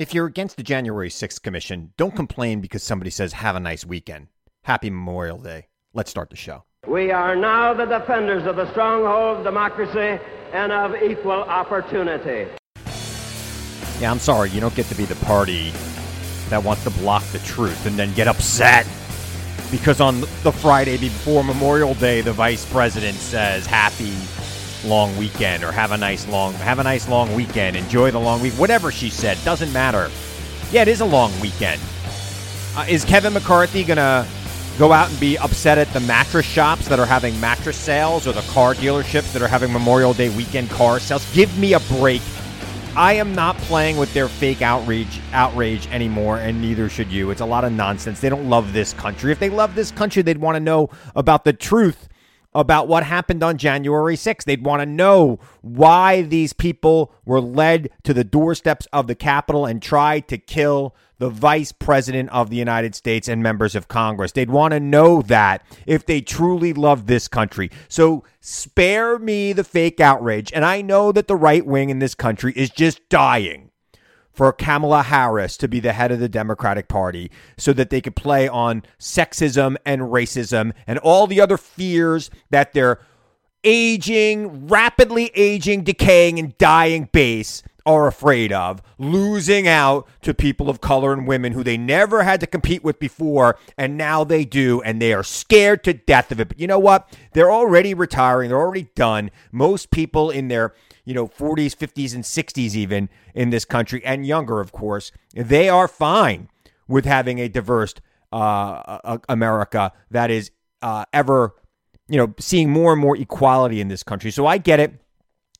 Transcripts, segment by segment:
If you're against the January 6th Commission, don't mm. complain because somebody says, have a nice weekend. Happy Memorial Day. Let's start the show. We are now the defenders of the stronghold of democracy and of equal opportunity. Yeah, I'm sorry, you don't get to be the party that wants to block the truth and then get upset because on the Friday before Memorial Day, the vice president says, happy long weekend or have a nice long have a nice long weekend enjoy the long week whatever she said doesn't matter. Yeah it is a long weekend. Uh, is kevin mccarthy gonna go out and be upset at the mattress shops that are having mattress sales or the car dealerships that are having memorial day weekend car sales? Give me a break. I am not playing with their fake outrage outrage anymore and neither should you. It's a lot of nonsense. They don't love this country. If they love this country they'd want to know about the truth about what happened on January 6th. They'd want to know why these people were led to the doorsteps of the Capitol and tried to kill the vice president of the United States and members of Congress. They'd want to know that if they truly love this country. So spare me the fake outrage. And I know that the right wing in this country is just dying for Kamala Harris to be the head of the Democratic Party so that they could play on sexism and racism and all the other fears that their aging, rapidly aging, decaying, and dying base are afraid of losing out to people of color and women who they never had to compete with before and now they do and they are scared to death of it. But you know what? They're already retiring. They're already done. Most people in their you know, 40s, 50s, and 60s, even in this country, and younger, of course, they are fine with having a diverse uh, America that is uh, ever, you know, seeing more and more equality in this country. So I get it.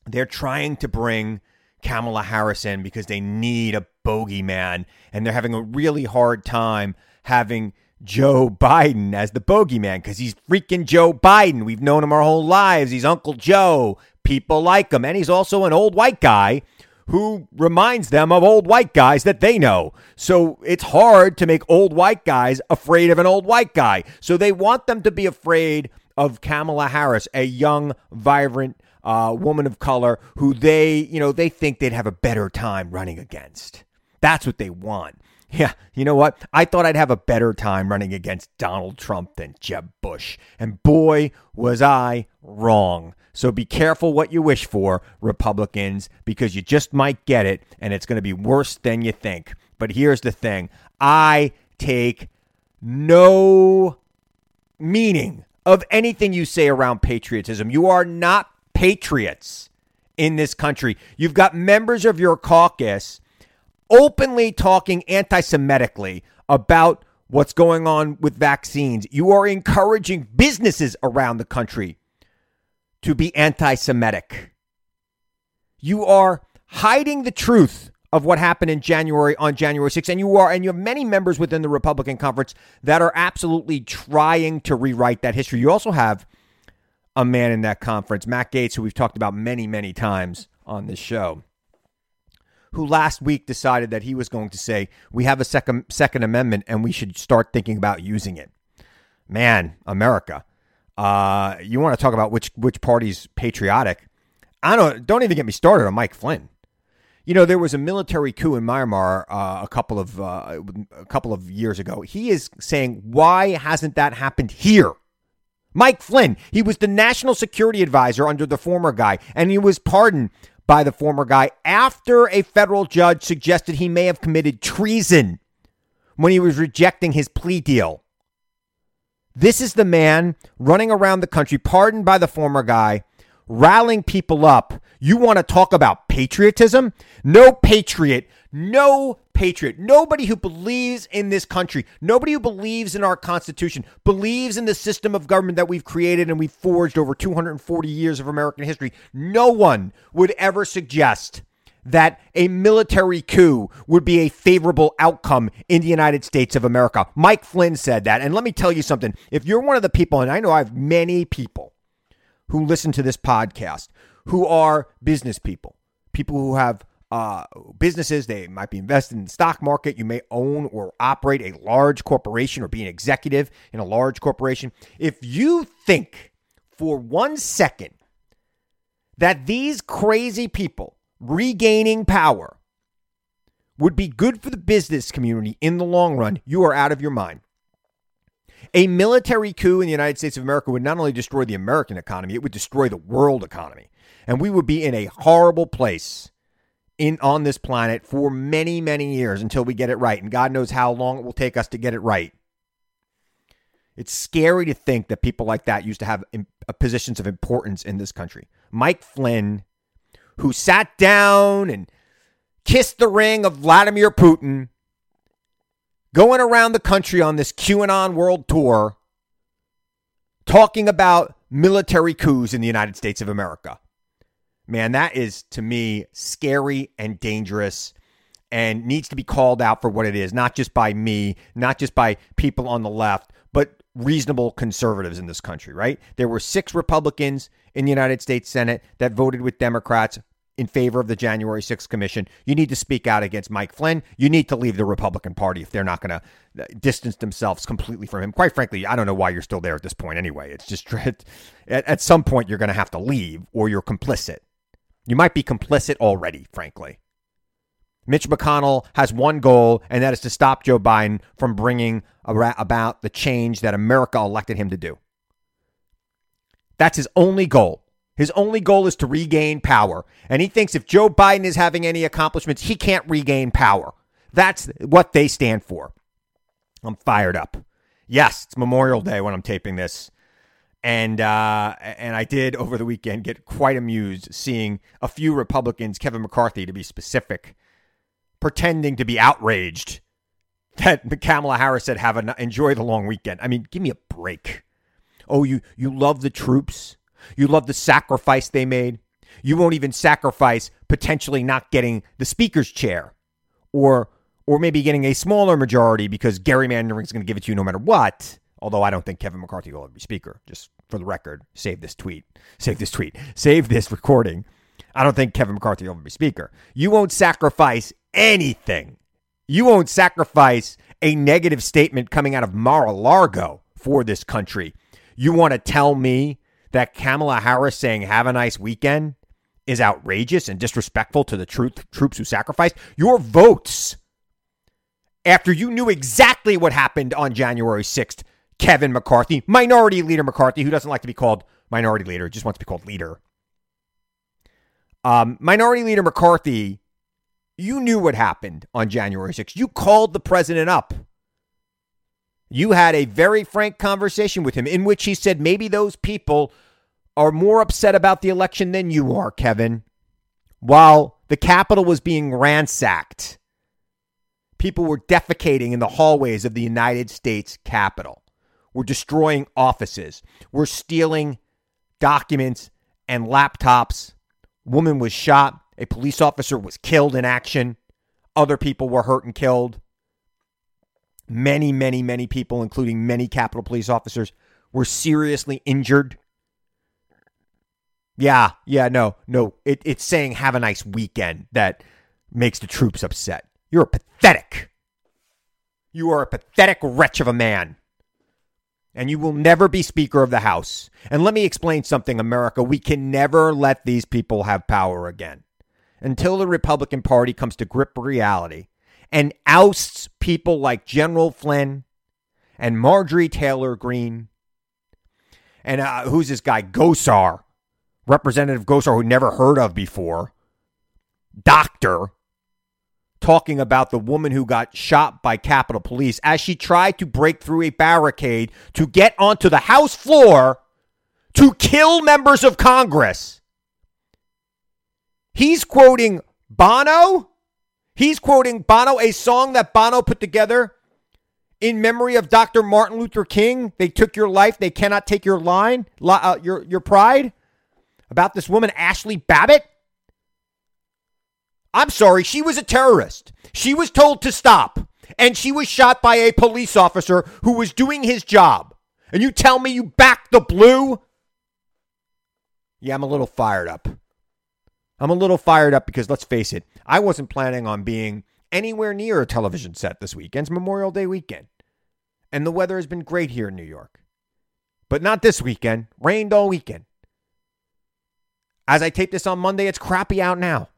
They're trying to bring Kamala Harris in because they need a bogeyman, and they're having a really hard time having Joe Biden as the bogeyman because he's freaking Joe Biden. We've known him our whole lives. He's Uncle Joe. People like him. And he's also an old white guy who reminds them of old white guys that they know. So it's hard to make old white guys afraid of an old white guy. So they want them to be afraid of Kamala Harris, a young, vibrant uh, woman of color who they, you know, they think they'd have a better time running against. That's what they want. Yeah, you know what? I thought I'd have a better time running against Donald Trump than Jeb Bush. And boy, was I wrong. So be careful what you wish for, Republicans, because you just might get it and it's going to be worse than you think. But here's the thing I take no meaning of anything you say around patriotism. You are not patriots in this country. You've got members of your caucus openly talking anti Semitically about what's going on with vaccines. You are encouraging businesses around the country to be anti Semitic. You are hiding the truth of what happened in January on January 6th. And you are, and you have many members within the Republican conference that are absolutely trying to rewrite that history. You also have a man in that conference, Matt Gaetz, who we've talked about many, many times on this show, who last week decided that he was going to say, we have a second second amendment and we should start thinking about using it. Man, America. Uh, you want to talk about which which party's patriotic? I don't don't even get me started on Mike Flynn. You know, there was a military coup in Myanmar uh, a couple of uh, a couple of years ago. He is saying, "Why hasn't that happened here?" Mike Flynn, he was the national security advisor under the former guy, and he was pardoned by the former guy after a federal judge suggested he may have committed treason when he was rejecting his plea deal. This is the man running around the country, pardoned by the former guy, rallying people up. You want to talk about patriotism? No patriot, no patriot, nobody who believes in this country, nobody who believes in our Constitution, believes in the system of government that we've created and we've forged over 240 years of American history. No one would ever suggest that a military coup would be a favorable outcome in the United States of America. Mike Flynn said that. And let me tell you something if you're one of the people, and I know I have many people who listen to this podcast who are business people, people who have uh, businesses. They might be invested in the stock market. You may own or operate a large corporation or be an executive in a large corporation. If you think for one second that these crazy people regaining power would be good for the business community in the long run, you are out of your mind. A military coup in the United States of America would not only destroy the American economy, it would destroy the world economy. And we would be in a horrible place in on this planet for many, many years until we get it right. And God knows how long it will take us to get it right. It's scary to think that people like that used to have uh, positions of importance in this country. Mike Flynn who sat down and kissed the ring of Vladimir Putin, going around the country on this QAnon world tour, talking about military coups in the United States of America. Man, that is to me scary and dangerous and needs to be called out for what it is, not just by me, not just by people on the left, but reasonable conservatives in this country, right? There were six Republicans in the United States Senate that voted with Democrats in favor of the January 6th commission. You need to speak out against Mike Flynn. You need to leave the Republican Party if they're not going to uh, distance themselves completely from him. Quite frankly, I don't know why you're still there at this point anyway. It's just at, at some point you're going to have to leave or you're complicit. You might be complicit already, frankly. Mitch McConnell has one goal, and that is to stop Joe Biden from bringing about the change that America elected him to do. That's his only goal. His only goal is to regain power. And he thinks if Joe Biden is having any accomplishments, he can't regain power. That's what they stand for. I'm fired up. Yes, it's Memorial Day when I'm taping this. And uh, and I did over the weekend get quite amused seeing a few Republicans, Kevin McCarthy to be specific, pretending to be outraged that Kamala Harris said have a enjoy the long weekend. I mean, give me a break. Oh, you you love the troops? You love the sacrifice they made. You won't even sacrifice potentially not getting the speaker's chair or or maybe getting a smaller majority because gerrymandering is going to give it to you no matter what. Although I don't think Kevin McCarthy will ever be speaker. Just for the record, save this tweet. Save this tweet. Save this recording. I don't think Kevin McCarthy will ever be speaker. You won't sacrifice anything. You won't sacrifice a negative statement coming out of Mar-a-Lago for this country. You want to tell me that Kamala Harris saying, have a nice weekend, is outrageous and disrespectful to the truth, troops who sacrificed. Your votes, after you knew exactly what happened on January 6th, Kevin McCarthy, Minority Leader McCarthy, who doesn't like to be called Minority Leader, just wants to be called Leader. Um, Minority Leader McCarthy, you knew what happened on January 6th. You called the president up. You had a very frank conversation with him in which he said maybe those people are more upset about the election than you are, Kevin. While the Capitol was being ransacked, people were defecating in the hallways of the United States Capitol. We're destroying offices. We're stealing documents and laptops. Woman was shot. A police officer was killed in action. Other people were hurt and killed. Many, many, many people, including many Capitol Police officers, were seriously injured. Yeah, yeah, no, no. It, it's saying have a nice weekend that makes the troops upset. You're pathetic. You are a pathetic wretch of a man. And you will never be Speaker of the House. And let me explain something, America. We can never let these people have power again. Until the Republican Party comes to grip reality and ousts people like General Flynn and Marjorie Taylor Greene. And uh, who's this guy? Gosar, Representative Gosar, who never heard of before. doctor talking about the woman who got shot by Capitol Police as she tried to break through a barricade to get onto the House floor to kill members of Congress. He's quoting Bono. He's quoting Bono, a song that Bono put together in memory of Dr. Martin Luther King. They took your life, they cannot take your line, uh, your, your pride. About this woman, Ashli Babbitt. I'm sorry, she was a terrorist. She was told to stop, and she was shot by a police officer who was doing his job. And you tell me you back the blue? Yeah, I'm a little fired up. I'm a little fired up because let's face it, I wasn't planning on being anywhere near a television set this weekend. It's Memorial Day weekend. And the weather has been great here in New York. But not this weekend. Rained all weekend. As I tape this on Monday, it's crappy out now.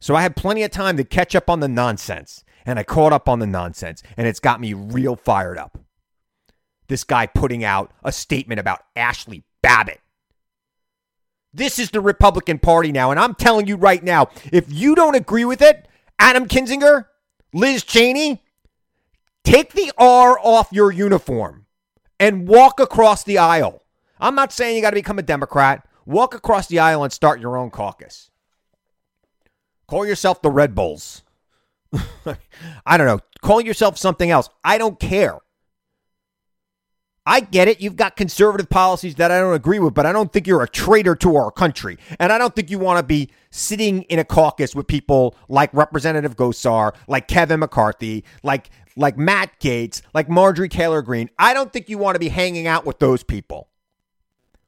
So I had plenty of time to catch up on the nonsense. And I caught up on the nonsense. And it's got me real fired up. This guy putting out a statement about Ashli Babbitt. This is the Republican Party now. And I'm telling you right now, if you don't agree with it, Adam Kinzinger, Liz Cheney, take the R off your uniform and walk across the aisle. I'm not saying you got to become a Democrat. Walk across the aisle and start your own caucus. Call yourself the Red Bulls. I don't know. Call yourself something else. I don't care. I get it. You've got conservative policies that I don't agree with, but I don't think you're a traitor to our country. And I don't think you want to be sitting in a caucus with people like Representative Gosar, like Kevin McCarthy, like like Matt Gaetz, like Marjorie Taylor Greene. I don't think you want to be hanging out with those people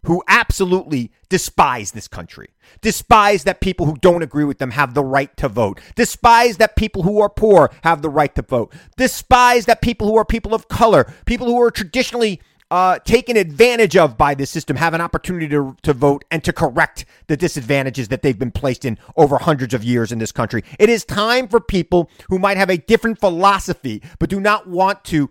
who absolutely despise this country, despise that people who don't agree with them have the right to vote, despise that people who are poor have the right to vote, despise that people who are people of color, people who are traditionally uh, taken advantage of by this system have an opportunity to, to vote and to correct the disadvantages that they've been placed in over hundreds of years in this country. It is time for people who might have a different philosophy but do not want to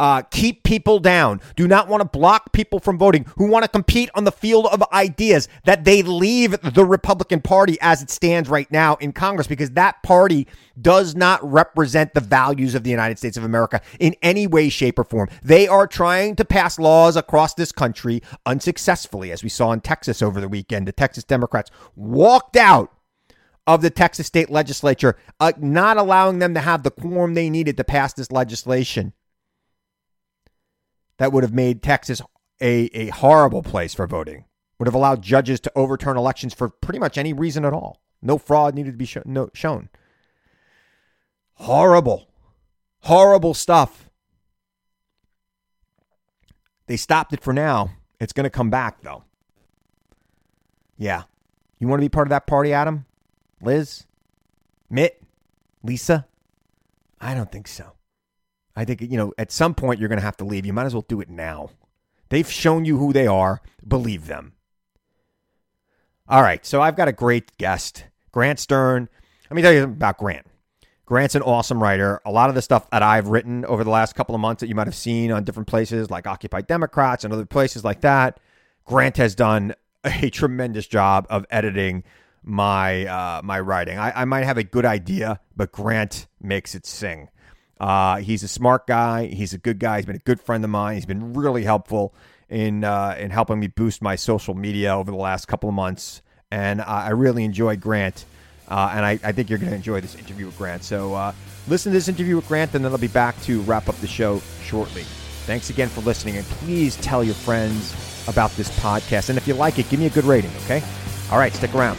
uh, keep people down, do not want to block people from voting, who want to compete on the field of ideas, that they leave the Republican Party as it stands right now in Congress because that party does not represent the values of the United States of America in any way, shape, or form. They are trying to pass laws across this country unsuccessfully, as we saw in Texas over the weekend. The Texas Democrats walked out of the Texas state legislature, uh, not allowing them to have the quorum they needed to pass this legislation that would have made Texas a, a horrible place for voting, would have allowed judges to overturn elections for pretty much any reason at all. No fraud needed to be no, shown. Horrible, horrible stuff. They stopped it for now. It's going to come back, though. Yeah. You want to be part of that party, Adam? Liz? Mitt? Lisa? I don't think so. I think, you know, at some point you're going to have to leave. You might as well do it now. They've shown you who they are. Believe them. All right. So I've got a great guest, Grant Stern. Let me tell you about Grant. Grant's an awesome writer. A lot of the stuff that I've written over the last couple of months that you might have seen on different places like Occupy Democrats and other places like that, Grant has done a tremendous job of editing my uh, my writing. I, I might have a good idea, but Grant makes it sing. Uh, he's a smart guy. He's a good guy. He's been a good friend of mine. He's been really helpful in uh, in helping me boost my social media over the last couple of months. And uh, I really enjoy Grant. Uh, and I, I, think you're going to enjoy this interview with Grant. So uh, listen to this interview with Grant, and then I'll be back to wrap up the show shortly. Thanks again for listening, and please tell your friends about this podcast. And if you like it, give me a good rating, okay? All right, stick around.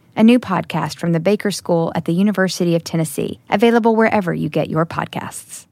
a new podcast from the Baker School at the University of Tennessee, available wherever you get your podcasts.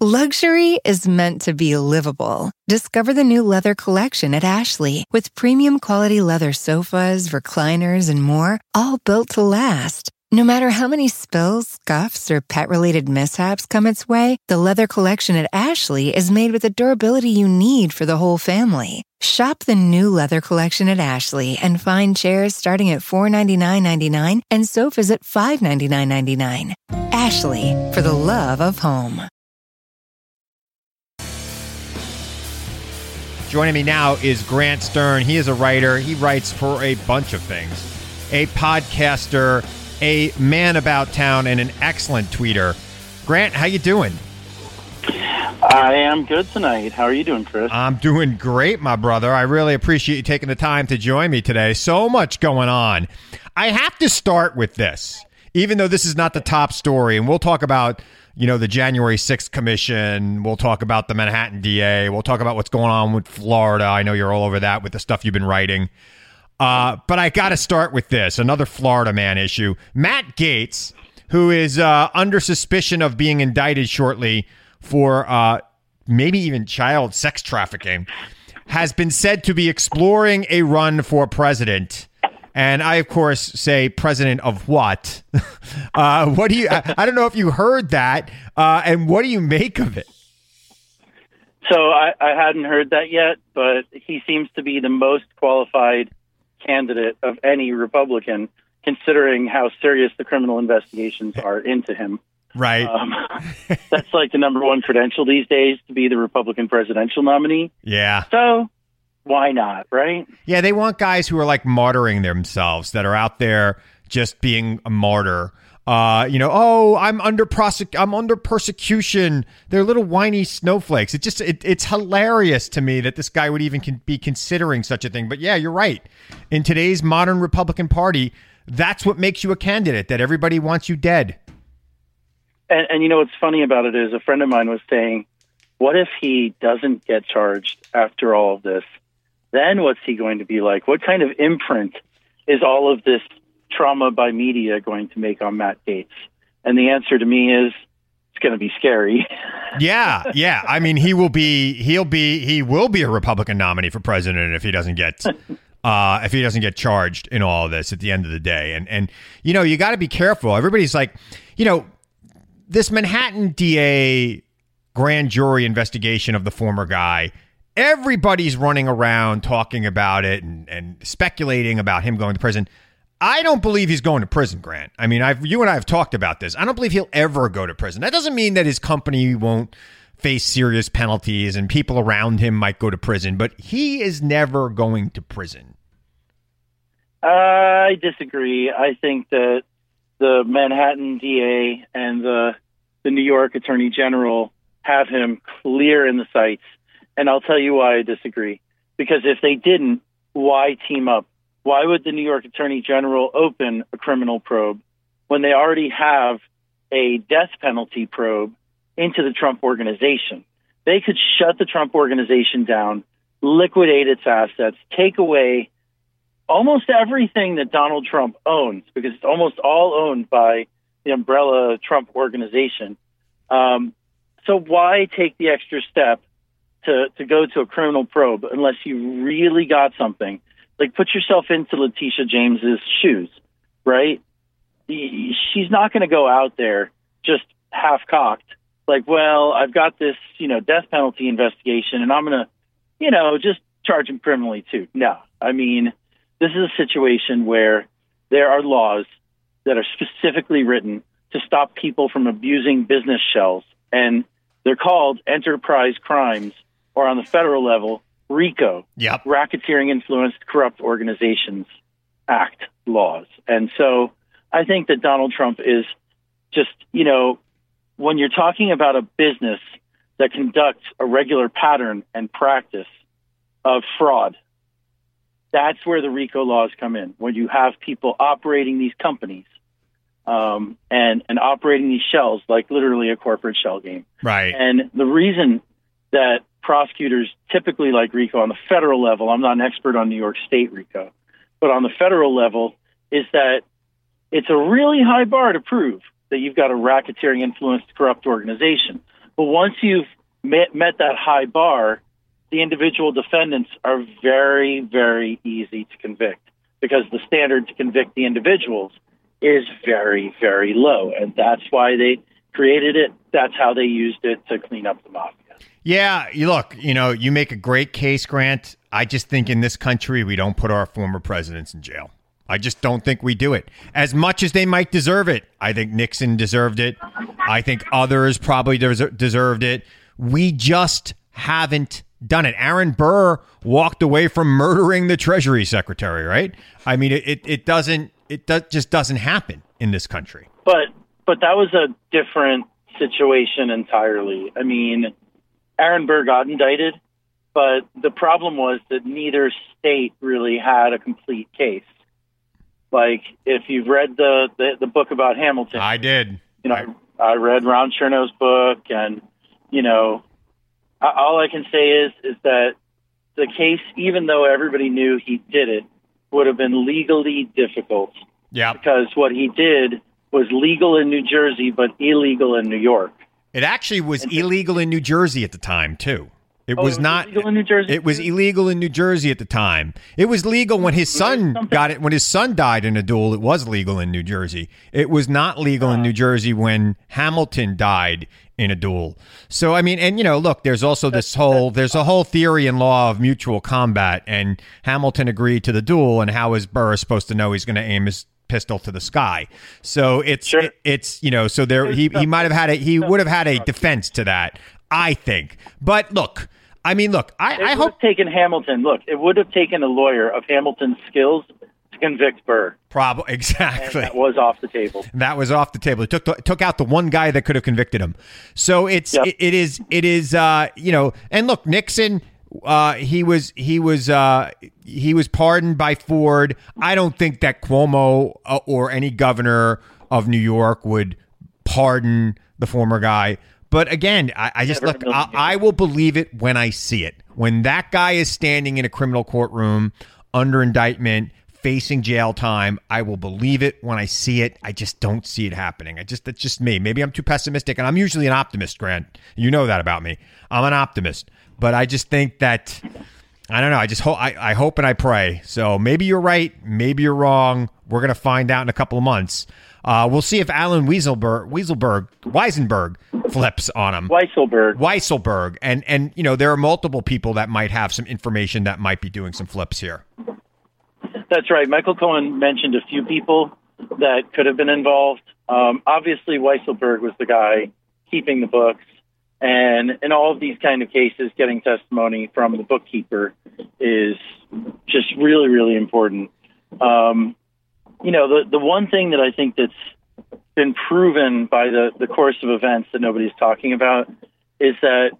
Luxury is meant to be livable. Discover the new leather collection at Ashley with premium quality leather sofas, recliners, and more, all built to last. No matter how many spills, scuffs, or pet related mishaps come its way, the leather collection at Ashley is made with the durability you need for the whole family. Shop the new leather collection at Ashley and find chairs starting at $499.99 and sofas at $599.99. Ashley, for the love of home. Joining me now is Grant Stern. He is a writer. He writes for a bunch of things. A podcaster, a man about town, and an excellent tweeter. Grant, how you doing? I am good tonight. How are you doing, Chris? I'm doing great, my brother. I really appreciate you taking the time to join me today. So much going on. I have to start with this, even though this is not the top story, and we'll talk about you know the January 6th commission. We'll talk about the Manhattan DA. We'll talk about what's going on with Florida. I know you're all over that with the stuff you've been writing. Uh, but I got to start with this another Florida man issue. Matt Gaetz, who is uh, under suspicion of being indicted shortly for uh, maybe even child sex trafficking, has been said to be exploring a run for president. And I, of course, say president of what? uh, what do you? I, I, don't know if you heard that. Uh, and what do you make of it? So I, I hadn't heard that yet, but he seems to be the most qualified candidate of any Republican, considering how serious the criminal investigations are into him. Right. Um, that's like the number one credential these days to be the Republican presidential nominee. Yeah. So why not, right? Yeah, they want guys who are like martyring themselves, that are out there just being a martyr. Uh, you know, oh, I'm under prosec- I'm under persecution. They're little whiny snowflakes. It just it, it's hilarious to me that this guy would even con- be considering such a thing. But yeah, you're right. In today's modern Republican Party, that's what makes you a candidate. That everybody wants you dead. And, and you know what's funny about it is a friend of mine was saying, "What if he doesn't get charged after all of this? Then what's he going to be like? What kind of imprint is all of this trauma by media going to make on Matt Gaetz? And the answer to me is, it's going to be scary. yeah, yeah. I mean, he will be. He'll be. He will be a Republican nominee for president if he doesn't get. Uh, if he doesn't get charged in all of this at the end of the day, and and you know you got to be careful. Everybody's like, you know, this Manhattan DA grand jury investigation of the former guy, everybody's running around talking about it and, and speculating about him going to prison. I don't believe he's going to prison, Grant. I mean, I've you and I have talked about this. I don't believe he'll ever go to prison. That doesn't mean that his company won't face serious penalties and people around him might go to prison, but he is never going to prison. I disagree. I think that the Manhattan DA and the the New York Attorney General have him clear in the sights. And I'll tell you why I disagree. Because if they didn't, why team up? Why would the New York Attorney General open a criminal probe when they already have a death penalty probe into the Trump organization? They could shut the Trump organization down, liquidate its assets, take away almost everything that Donald Trump owns, because it's almost all owned by the umbrella Trump organization. Um, so why take the extra step to, to go to a criminal probe unless you really got something? Like put yourself into Letitia James's shoes, right? She's not going to go out there just half cocked. Like, well, I've got this, you know, death penalty investigation and I'm going to, you know, just charge him criminally too. No, I mean, this is a situation where there are laws that are specifically written to stop people from abusing business shells. And they're called enterprise crimes, or on the federal level, RICO, yep. Racketeering Influenced Corrupt Organizations Act laws. And so I think that Donald Trump is just, you know, when you're talking about a business that conducts a regular pattern and practice of fraud, that's where the RICO laws come in. When you have people operating these companies um, and and operating these shells like literally a corporate shell game. Right. And the reason that prosecutors typically like RICO on the federal level, I'm not an expert on New York State RICO, but on the federal level, is that it's a really high bar to prove that you've got a racketeering influenced corrupt organization. But once you've met, met that high bar, the individual defendants are very, very easy to convict because the standard to convict the individuals is very, very low. And that's why they created it. That's how they used it to clean up the mafia. Yeah, you look, you know, you make a great case, Grant. I just think in this country we don't put our former presidents in jail. I just don't think we do it. As much as they might deserve it, I think Nixon deserved it. I think others probably des- deserved it. We just haven't done it. Aaron Burr walked away from murdering the Treasury Secretary, right? I mean, it, it doesn't, it do- just doesn't happen in this country. But but that was a different situation entirely. I mean, Aaron Burr got indicted, but the problem was that neither state really had a complete case. Like if you've read the the, the book about Hamilton, I did. You know, I, I read Ron Chernow's book, and you know, I, all I can say is is that the case, even though everybody knew he did it, would have been legally difficult. Yeah. Because what he did was legal in New Jersey, but illegal in New York. It actually was illegal in New Jersey at the time too. It Oh, was it was not illegal in New Jersey, It was illegal in New Jersey at the time. It was legal when his son got it. When his son died in a duel, it was legal in New Jersey. It was not legal in New Jersey when Hamilton died in a duel. So I mean, and you know, look, there's also this whole there's a whole theory and law of mutual combat, and Hamilton agreed to the duel, and how is Burr supposed to know he's going to aim his pistol to the sky? So it's Sure. it- it's you know, so there he he might have had a he would have had a defense to that, I think. But look. I mean, look. I, It I would hope have taken Hamilton. Look, it would have taken a lawyer of Hamilton's skills to convict Burr. Probably And exactly. that was off the table. That was off the table. It took took out the one guy that could have convicted him. So it's Yep. it, it is it is uh you know and look Nixon uh he was he was uh he was pardoned by Ford. I don't think that Cuomo uh, or any governor of New York would pardon the former guy. But again, I, I just look. in a million I, I will believe it when I see it. When that guy is standing in a criminal courtroom under indictment, facing jail time, I will believe it when I see it. I just don't see it happening. I just that's just me. Maybe I'm too pessimistic, and I'm usually an optimist, Grant. You know that about me. I'm an optimist, but I just think that I don't know. I just hope I, I hope and I pray. So maybe you're right. Maybe you're wrong. We're gonna find out in a couple of months. Uh, we'll see if Allen Wieselberg, Wieselberg, Weisenberg flips on him. Weisselberg. Weisselberg, and and you know there are multiple people that might have some information that might be doing some flips here. That's right. Michael Cohen mentioned a few people that could have been involved. Um, obviously, Weisselberg was the guy keeping the books, and in all of these kind of cases, getting testimony from the bookkeeper is just really, really important. Um, you know, the the one thing that I think that's been proven by the the course of events that nobody's talking about is that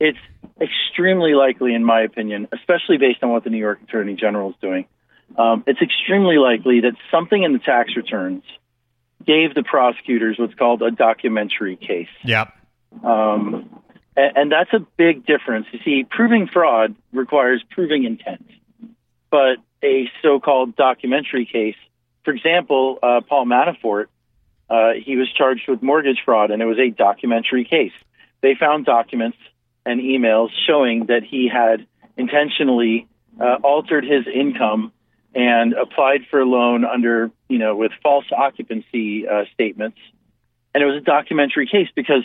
it's extremely likely, in my opinion, especially based on what the New York Attorney General is doing, um, it's extremely likely that something in the tax returns gave the prosecutors what's called a documentary case. Yep. Um, and, and that's a big difference. You see, proving fraud requires proving intent, but a so called documentary case, for example, uh, Paul Manafort, uh, he was charged with mortgage fraud, and it was a documentary case. They found documents and emails showing that he had intentionally uh, altered his income and applied for a loan under, you know, with false occupancy uh, statements. And it was a documentary case because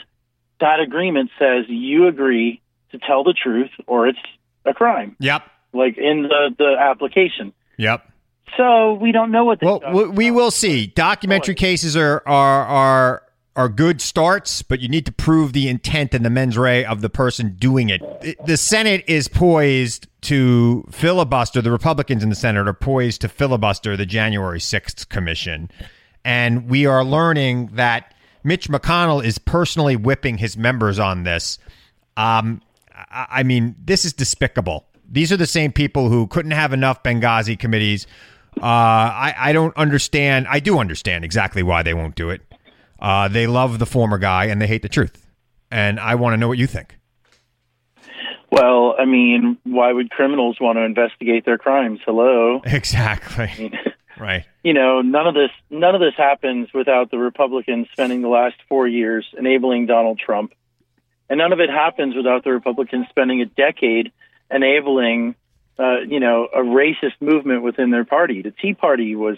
that agreement says you agree to tell the truth or it's a crime, Yep. like in the, the application. Yep. So we don't know what Well, we, we will see. Documentary cases are are are are good starts, but you need to prove the intent and the mens rea of the person doing it. It- The Senate is poised to filibuster. The Republicans in the Senate are poised to filibuster the January sixth commission, and we are learning that Mitch McConnell is personally whipping his members on this. Um, I, I mean, this is despicable. These are the same people who couldn't have enough Benghazi committees. Uh, I, I don't understand. I do understand exactly why they won't do it. Uh, they love the former guy and they hate the truth. And I want to know what you think. Well, I mean, why would criminals want to investigate their crimes? Hello. Exactly. Right. you know, none of this none of this happens without the Republicans spending the last four years enabling Donald Trump, and none of it happens without the Republicans spending a decade enabling, uh, you know, a racist movement within their party. The Tea Party was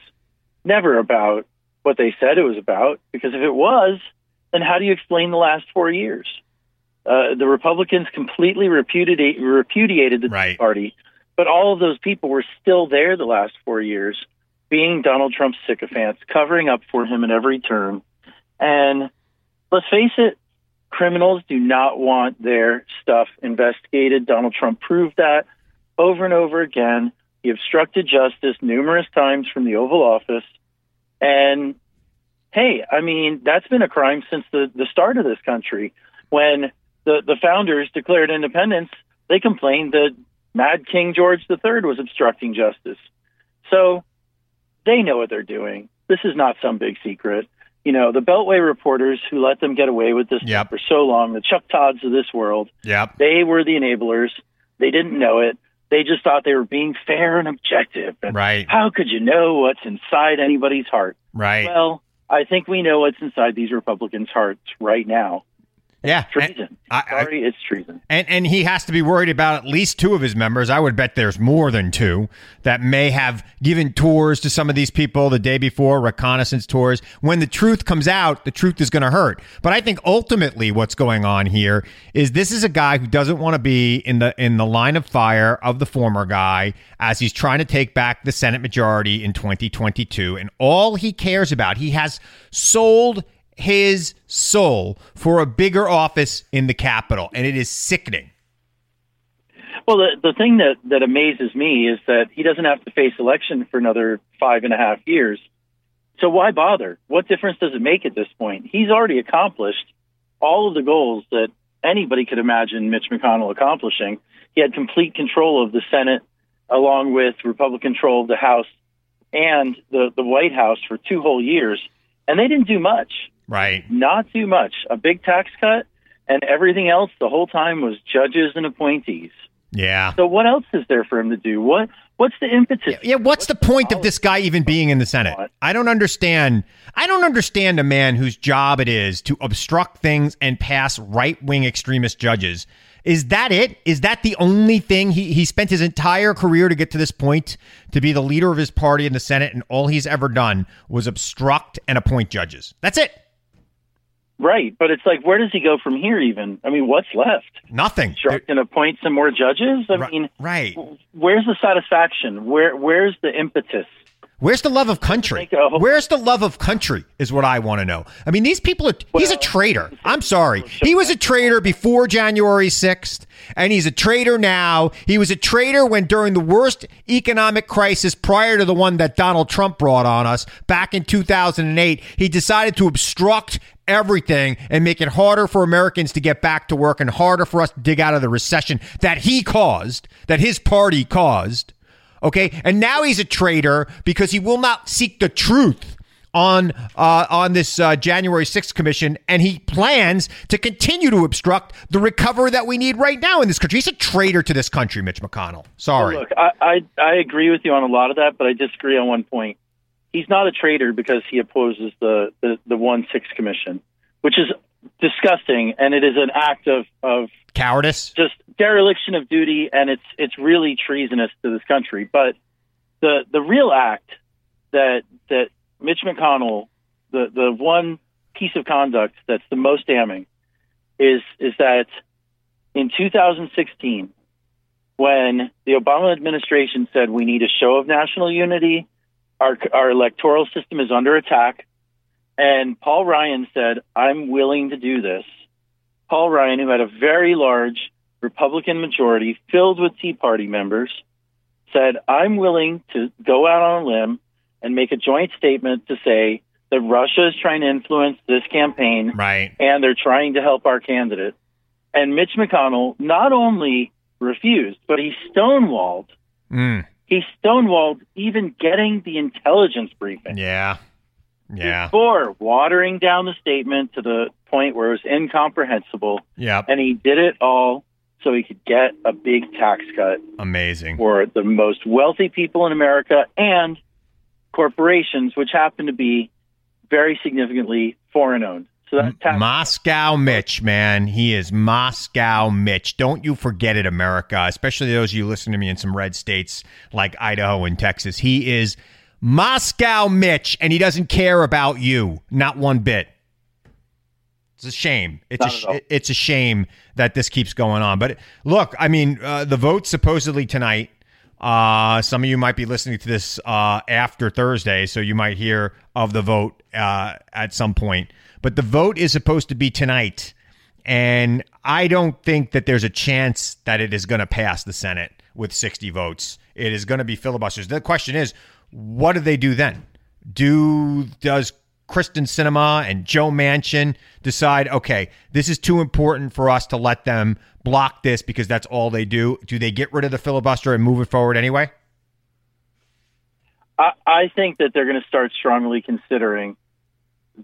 never about what they said it was about. Because if it was, then how do you explain the last four years? Uh, the Republicans completely repudiated, repudiated the right. party, but all of those people were still there the last four years, being Donald Trump's sycophants, covering up for him in every turn. And let's face it, criminals do not want their stuff investigated. Donald Trump proved that over and over again. He obstructed justice numerous times from the Oval Office. And hey, I mean, that's been a crime since the, the start of this country. When the, the founders declared independence, they complained that Mad King George III was obstructing justice. So they know what they're doing. This is not some big secret. You know, the Beltway reporters who let them get away with this Yep. for so long, the Chuck Todds of this world, Yep. they were the enablers. They didn't know it. They just thought they were being fair and objective. And Right. how could you know what's inside anybody's heart? Right. Well, I think we know what's inside these Republicans' hearts right now. Yeah. Treason. I- I- Sorry, it's treason. And and he has to be worried about at least two of his members. I would bet there's more than two that may have given tours to some of these people the day before, reconnaissance tours. When the truth comes out, the truth is going to hurt. But I think ultimately what's going on here is this is a guy who doesn't want to be in the in the line of fire of the former guy as he's trying to take back the Senate majority in 2022 and all he cares about, he has sold his soul for a bigger office in the Capitol, and it is sickening. Well, the, the thing that, that amazes me is that he doesn't have to face election for another five and a half years. So why bother? What difference does it make at this point? He's already accomplished all of the goals that anybody could imagine Mitch McConnell accomplishing. He had complete control of the Senate, along with Republican control of the House and the, the White House for two whole years. And they didn't do much. Right. Not too much. A big tax cut, and everything else the whole time was judges and appointees. Yeah. So what else is there for him to do? What what's the impetus? Yeah, what's the point of this guy even being in the Senate? I don't understand. I don't understand a man whose job it is to obstruct things and pass right-wing extremist judges. Is that it? Is that the only thing he he spent his entire career to get to this point to be the leader of his party in the Senate and all he's ever done was obstruct and appoint judges. That's it. Right, but it's like where does he go from here? Even I mean, what's left? Nothing. Obstruct and appoint some more judges. I Right- mean, right. Where's the satisfaction? Where where's the impetus? Where's the love of country? Make a whole- Where's the love of country is what I want to know. I mean, these people are, he's a traitor. I'm sorry. He was a traitor before January 6th, and he's a traitor now. He was a traitor when during the worst economic crisis prior to the one that Donald Trump brought on us back in 2008, he decided to obstruct everything and make it harder for Americans to get back to work and harder for us to dig out of the recession that he caused, that his party caused. Okay, and now he's a traitor because he will not seek the truth on uh, on this uh, January 6th commission, and he plans to continue to obstruct the recovery that we need right now in this country. He's a traitor to this country, Mitch McConnell. Sorry. Look, I, I I agree with you on a lot of that, but I disagree on one point. He's not a traitor because he opposes the the, the one six commission, which is disgusting, and it is an act of of Cowardice. just dereliction of duty, and it's it's really treasonous to this country. But the the real act that that Mitch McConnell, the the one piece of conduct that's the most damning, is is that in 2016, when the Obama administration said we need a show of national unity, our our electoral system is under attack, and Paul Ryan said, "I'm willing to do this." Paul Ryan, who had a very large Republican majority filled with Tea Party members, said, I'm willing to go out on a limb and make a joint statement to say that Russia is trying to influence this campaign Right. and they're trying to help our candidate. And Mitch McConnell not only refused, but he stonewalled. Mm. He stonewalled even getting the intelligence briefing Yeah. Yeah. before watering down the statement to the point where it was incomprehensible. Yeah. And he did it all so he could get a big tax cut Amazing. for the most wealthy people in America and corporations, which happen to be very significantly foreign owned. So that tax Moscow Mitch, man. He is Moscow Mitch. Don't you forget it, America, especially those of you listening to me in some red states like Idaho and Texas. He is Moscow Mitch, and he doesn't care about you, not one bit. It's a shame. It's a it's a shame that this keeps going on. But look, I mean, uh, the vote supposedly tonight. Uh, some of you might be listening to this uh, after Thursday, so you might hear of the vote uh, at some point. But the vote is supposed to be tonight, and I don't think that there's a chance that it is going to pass the Senate with 60 votes. It is going to be filibusters. The question is, what do they do then? Do does Kyrsten Sinema and Joe Manchin decide, okay, this is too important for us to let them block this because that's all they do? Do they get rid of the filibuster and move it forward anyway? I, I think that they're going to start strongly considering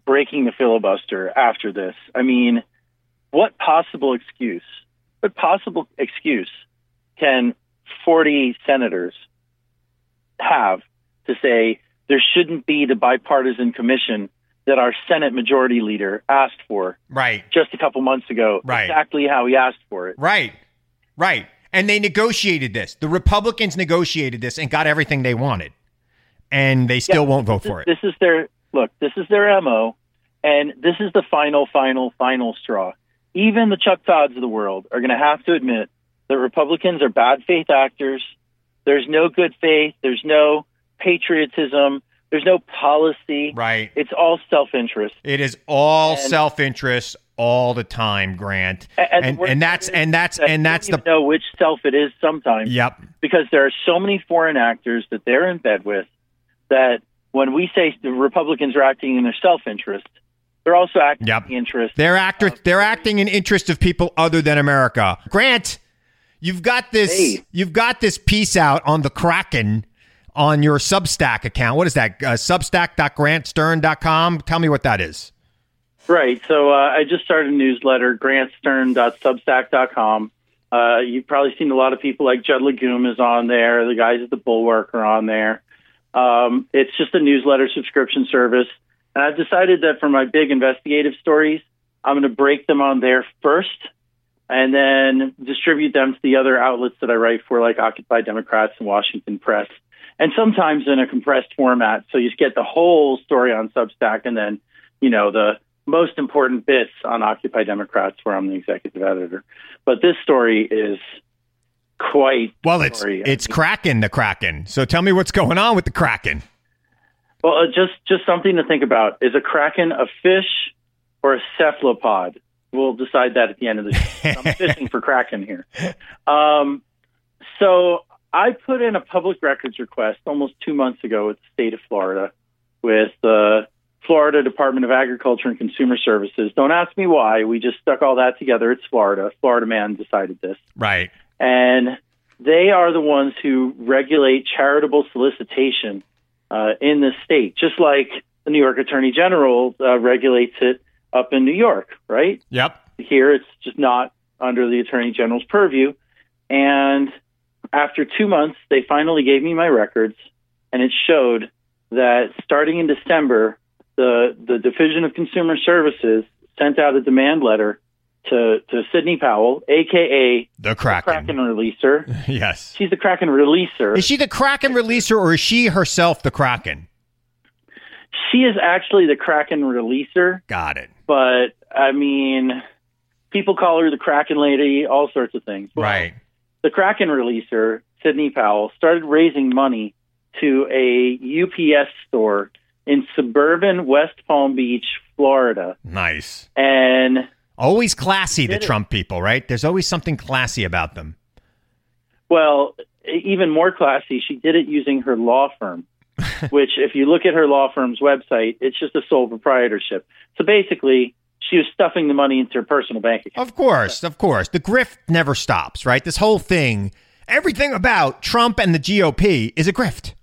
breaking the filibuster after this. I mean, what possible excuse, what possible excuse can 40 senators have to say there shouldn't be the bipartisan commission that our Senate majority leader asked for Right, just a couple months ago? Right. Exactly how he asked for it. right, right. And they negotiated this. The Republicans negotiated this and got everything they wanted, and they still Yeah, won't vote this, for it. This is their look. This is their mo, and this is the final, final, final straw. Even the Chuck Todds of the world are going to have to admit that Republicans are bad faith actors. There's no good faith. There's no patriotism. There's no policy. Right. It's all self interest. It is all self interest all the time, Grant. And, And and that's and that's that and that's the know which self it is sometimes. Yep. because there are so many foreign actors that they're in bed with that when we say the Republicans are acting in their self interest, they're also acting Yep. in the interest. They're actor they're acting in interest of people other than America. Grant, you've got this Hey. you've got this piece out on the Kraken on your Substack account. What is that? Uh, substack.grantstern.com. Tell me what that is. Right. So uh, I just started a newsletter, grantstern.substack.com. Uh, you've probably seen a lot of people like Judd Legum is on there. The guys at the Bulwark are on there. Um, it's just a newsletter subscription service. And I've decided that for my big investigative stories, I'm going to break them on there first and then distribute them to the other outlets that I write for, like Occupy Democrats and Washington Press. And sometimes in a compressed format. So you get the whole story on Substack and then, you know, the most important bits on Occupy Democrats, where I'm the executive editor. But this story is quite. Well, it's story. it's Kraken the Kraken. So tell me what's going on with the Kraken. Well, uh, just just something to think about. Is a kraken a fish or a cephalopod? We'll decide that at the end of the show. I'm fishing for kraken here. Um, so I put in a public records request almost two months ago with the state of Florida, with the Florida Department of Agriculture and Consumer Services. Don't ask me why. We just stuck all that together. It's Florida. Florida man decided this Right. And they are the ones who regulate charitable solicitation uh, in the state, just like the New York Attorney General uh, regulates it up in New York, right? Yep. Here, it's just not under the Attorney General's purview. And after two months, they finally gave me my records, and it showed that starting in December, the the Division of Consumer Services sent out a demand letter to to Sidney Powell, aka The Kraken. Kraken releaser. Yes. She's the Kraken releaser. Is she the Kraken releaser or is she herself the Kraken? She is actually the Kraken releaser, Got it. but I mean, people call her the Kraken lady, all sorts of things. Well, Right. The Kraken releaser, Sidney Powell, started raising money to a UPS store in suburban West Palm Beach, Florida. Nice. And Always classy, the. Trump people, right? There's always something classy about them. Well, even more classy, she did it using her law firm, which, if you look at her law firm's website, it's just a sole proprietorship. So basically, she was stuffing the money into her personal bank account. Of course, of course. The grift never stops, right? This whole thing, everything about Trump and the GOP is a grift.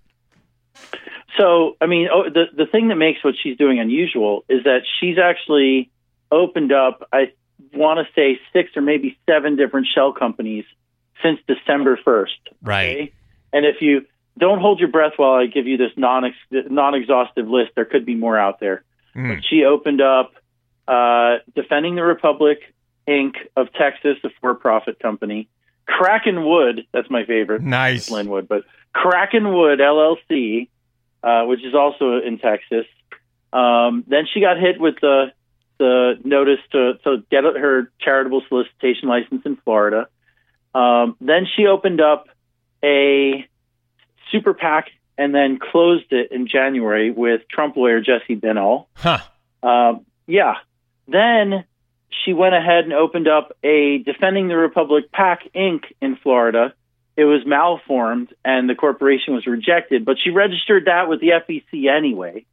So, I mean, oh, the the thing that makes what she's doing unusual is that she's actually opened up, I want to say, six or maybe seven different shell companies since December first. Right. And if you don't hold your breath while I give you this non non exhaustive list, there could be more out there. Mm. But she opened up uh, Defending the Republic Inc. of Texas, a for profit company. Kraken Wood, that's my favorite. Nice. Lin Wood, but Kraken Wood LLC, uh, which is also in Texas. Um, then she got hit with the the notice to, to get her charitable solicitation license in Florida. Um, then she opened up a super PAC and then closed it in January with Trump lawyer Jesse Binnall. Huh. Um, yeah. Then she went ahead and opened up a Defending the Republic PAC Inc. in Florida. It was malformed and the corporation was rejected, but she registered that with the FEC anyway,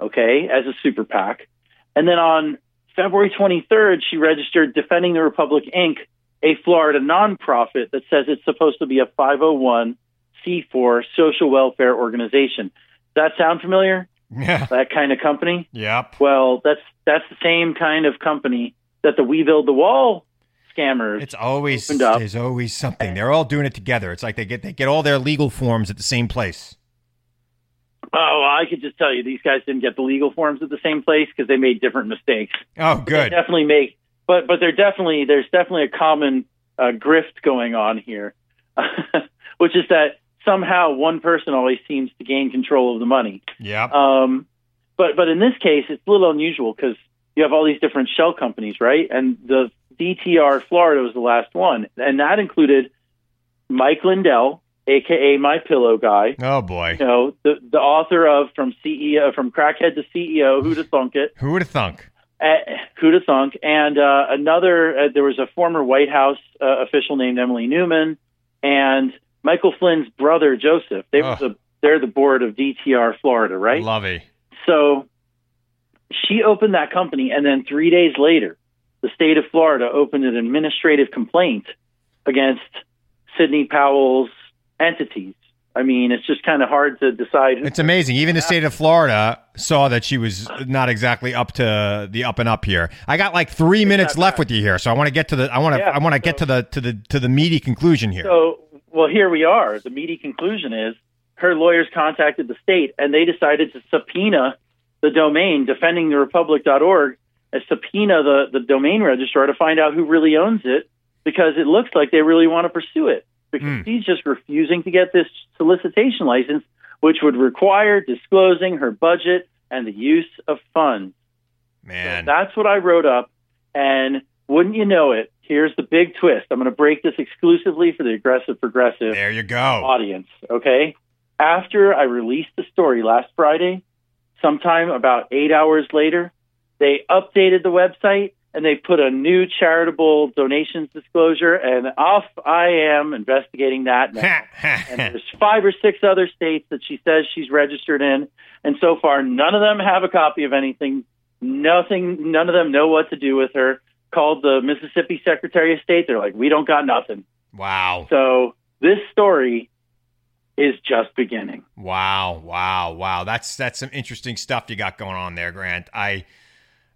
okay, as a super PAC. And then on February 23rd, she registered Defending the Republic Inc., a Florida nonprofit that says it's supposed to be a 501c4 social welfare organization. Does that sound familiar? Yeah. That kind of company? Yep. Well, that's that's the same kind of company that the We Build the Wall scammers. It's always up. there's always something. They're all doing it together. It's like they get they get all their legal forms at the same place. Oh, I could just tell you these guys didn't get the legal forms at the same place because they made different mistakes. Oh, They good. definitely make, but but they're definitely there's definitely a common uh, grift going on here, which is that somehow one person always seems to gain control of the money. Yep. Um, but but in this case, it's a little unusual because you have all these different shell companies, right? And the DTR Florida was the last one, and that included Mike Lindell, aka My Pillow Guy. oh boy. You know, the the author of from CEO from Crackhead to CEO, Who'da Thunk It, Who would have thunk? uh, Who'da Thunk, and uh, another. Uh, there was a former White House uh, official named Emily Newman, and Michael Flynn's brother Joseph. They were the they're the board of DTR Florida, right? Lovey. So she opened that company, and then three days later, the state of Florida opened an administrative complaint against Sidney Powell's entities. I mean, it's just kind of hard to decide. It's amazing. Even the state of Florida saw that she was not exactly up to the up and up here. I got like three minutes left with you here, so I want to get to the I want to Yeah, I want to get to the to the to the meaty conclusion here. So, well, here we are. The meaty conclusion is her lawyers contacted the state, and they decided to subpoena the domain defendingtherepublic.org, and subpoena the, the domain registrar to find out who really owns it, because it looks like they really want to pursue it. Because Mm. she's just refusing to get this solicitation license, which would require disclosing her budget and the use of funds. Man. That's what I wrote up. And wouldn't you know it, here's the big twist. I'm going to break this exclusively for the aggressive progressive There you go. audience. Okay. After I released the story last Friday, sometime about eight hours later, they updated the website and they put a new charitable donations disclosure. And off I am investigating that now. and there's five or six other states that she says she's registered in, and so far none of them have a copy of anything. Nothing. None of them know what to do with her. Called the Mississippi Secretary of State. They're like, we don't got nothing. wow. So this story is just beginning. Wow, wow, wow. That's that's some interesting stuff you got going on there, Grant. I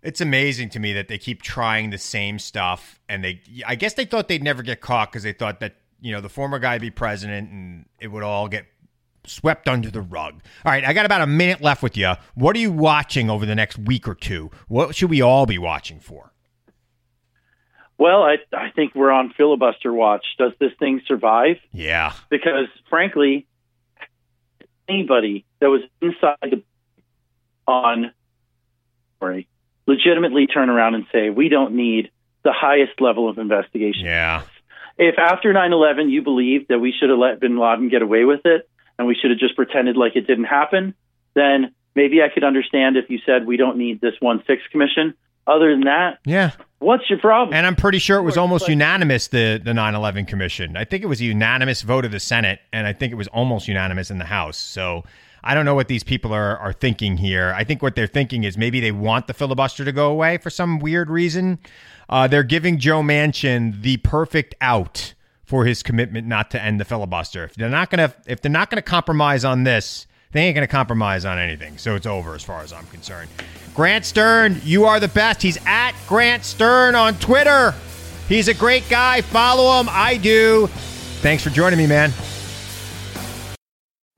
it's amazing to me that they keep trying the same stuff and they I guess they thought they'd never get caught cuz they thought that, you know, the former guy would be president and it would all get swept under the rug. All right, I got about a minute left with you. What are you watching over the next week or two? What should we all be watching for? Well, I I think we're on filibuster watch. Does this thing survive? Yeah. Because frankly, anybody that was inside the on sorry, legitimately turn around and say we don't need the highest level of investigation. Yeah. If after 9/11 you believed that we should have let Bin Laden get away with it and we should have just pretended like it didn't happen, then maybe I could understand if you said we don't need this one six commission. Other than that, Yeah. what's your problem? And I'm pretty sure it was almost unanimous the the 9/11 commission. I think it was a unanimous vote of the Senate, and I think it was almost unanimous in the House. So I don't know what these people are are thinking here. I think what they're thinking is maybe they want the filibuster to go away for some weird reason. Uh, they're giving Joe Manchin the perfect out for his commitment not to end the filibuster. If they're not gonna if they're not gonna compromise on this, they ain't gonna compromise on anything. So it's over as far as I'm concerned. Grant Stern, you are the best. He's at Grant Stern on Twitter. He's a great guy. Follow him. I do. Thanks for joining me, man.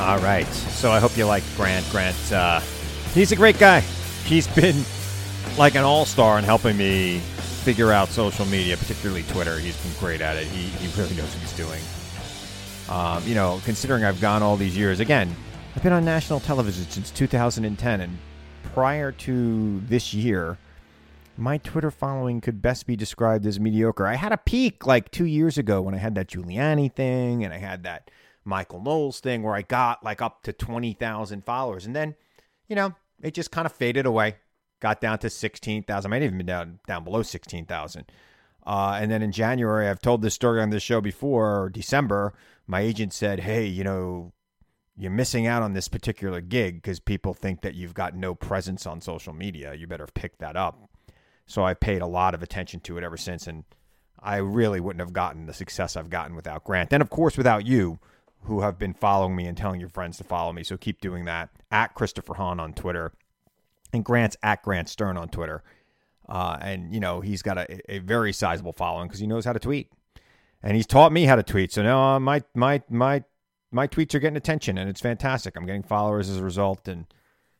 All right. So I hope you like Grant. Grant, uh, he's a great guy. He's been like an all star in helping me figure out social media, particularly Twitter. He's been great at it. He, he really knows what he's doing. Um, you know, considering I've gone all these years, again, I've been on national television since 2010, and prior to this year, my Twitter following could best be described as mediocre. I had a peak like two years ago when I had that Giuliani thing, and I had that Michael Knowles thing where I got like up to 20,000 followers. And then, you know, it just kind of faded away. Got down to 16,000. I might even been down, down below 16,000. Uh, and then in January, I've told this story on this show before, or December, my agent said, Hey, you know, you're missing out on this particular gig because people think that you've got no presence on social media. You better pick that up. So I paid a lot of attention to it ever since. And I really wouldn't have gotten the success I've gotten without Grant. And of course, without you who have been following me and telling your friends to follow me. So keep doing that. At Christopher Hahn on Twitter. And Grant's at Grant Stern on Twitter. Uh, and, you know, he's got a, a very sizable following because he knows how to tweet. And he's taught me how to tweet. So now uh, my, my, my, my tweets are getting attention and it's fantastic. I'm getting followers as a result and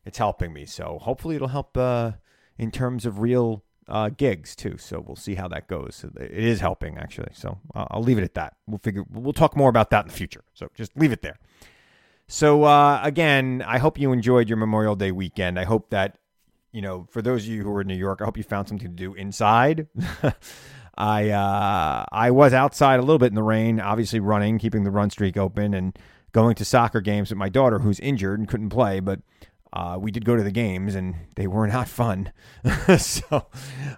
it's helping me. So hopefully it'll help uh, in terms of real uh, gigs too. So we'll see how that goes. It is helping actually. So uh, I'll leave it at that. We'll figure. We'll talk more about that in the future. So just leave it there. So uh, again, I hope you enjoyed your Memorial Day weekend. I hope that you know, for those of you who are in New York, I hope you found something to do inside. I uh, I was outside a little bit in the rain, obviously running, keeping the run streak open, and going to soccer games with my daughter, who's injured and couldn't play, but uh, we did go to the games and they were not fun. so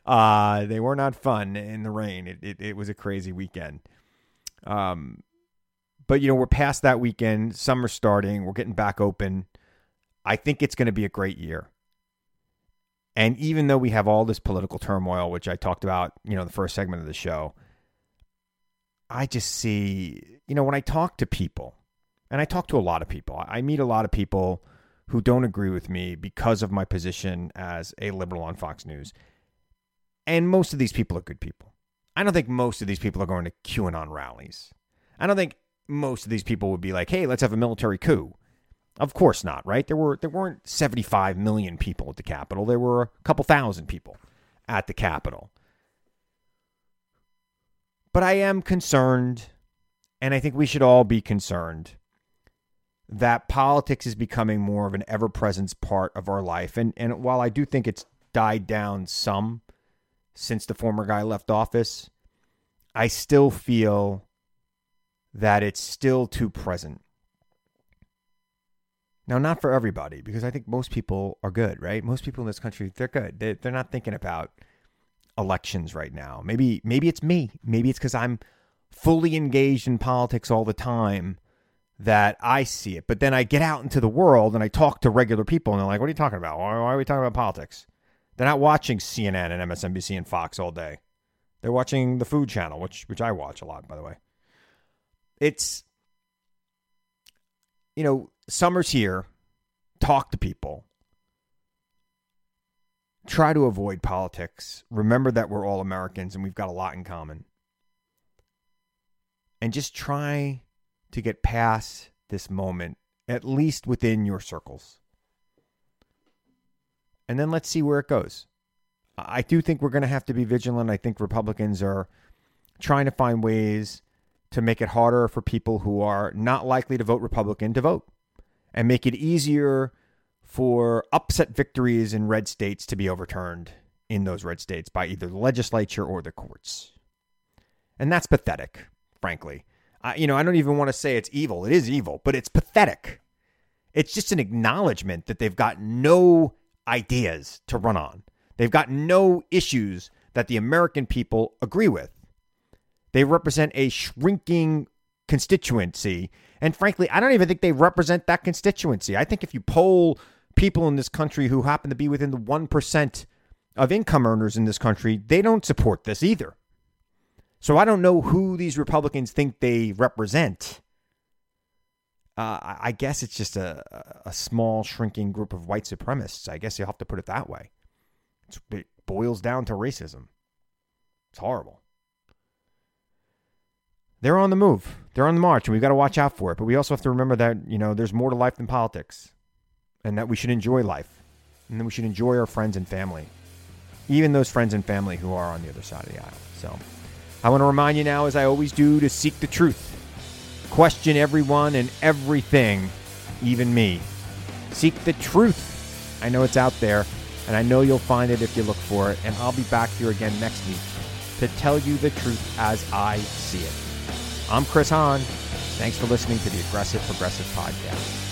uh, they were not fun in the rain. It, it, it was a crazy weekend. Um, but, you know, we're past that weekend. Summer's starting. We're getting back open. I think it's going to be a great year. And even though we have all this political turmoil, which I talked about, you know, the first segment of the show, I just see, you know, when I talk to people, and I talk to a lot of people, I meet a lot of people who don't agree with me because of my position as a liberal on Fox News. And most of these people are good people. I don't think most of these people are going to QAnon rallies. I don't think most of these people would be like, "Hey, let's have a military coup." Of course not, right? There were there weren't 75 million people at the Capitol. There were a couple thousand people at the Capitol. But I am concerned, and I think we should all be concerned that politics is becoming more of an ever present part of our life. And and while I do think it's died down some since the former guy left office, I still feel that it's still too present. Now, not for everybody, because I think most people are good, right? Most people in this country, they're good. They, they're not thinking about elections right now. Maybe, maybe it's me. Maybe it's because I'm fully engaged in politics all the time that I see it. But then I get out into the world and I talk to regular people and they're like, what are you talking about? Why, why are we talking about politics? They're not watching CNN and MSNBC and Fox all day. They're watching the Food Channel, which which I watch a lot, by the way. It's you know, summer's here. Talk to people. Try to avoid politics. Remember that we're all Americans and we've got a lot in common. And just try to get past this moment, at least within your circles. And then let's see where it goes. I do think we're going to have to be vigilant. I think Republicans are trying to find ways to make it harder for people who are not likely to vote Republican to vote and make it easier for upset victories in red states to be overturned in those red states by either the legislature or the courts. And that's pathetic, frankly. I, you know, I don't even want to say it's evil. It is evil, but it's pathetic. It's just an acknowledgement that they've got no ideas to run on. They've got no issues that the American people agree with. They represent a shrinking constituency. And frankly, I don't even think they represent that constituency. I think if you poll people in this country who happen to be within the 1% of income earners in this country, they don't support this either. So I don't know who these Republicans think they represent. Uh, I guess it's just a, a small, shrinking group of white supremacists. I guess you have to put it that way. It's, it boils down to racism. It's horrible. They're on the move. They're on the march, and we've got to watch out for it. But we also have to remember that, you know, there's more to life than politics, and that we should enjoy life, and that we should enjoy our friends and family, even those friends and family who are on the other side of the aisle. So I want to remind you now, as I always do, to seek the truth. Question everyone and everything, even me. Seek the truth. I know it's out there, and I know you'll find it if you look for it. And I'll be back here again next week to tell you the truth as I see it. I'm Chris Hahn. Thanks for listening to the Aggressive Progressive Podcast.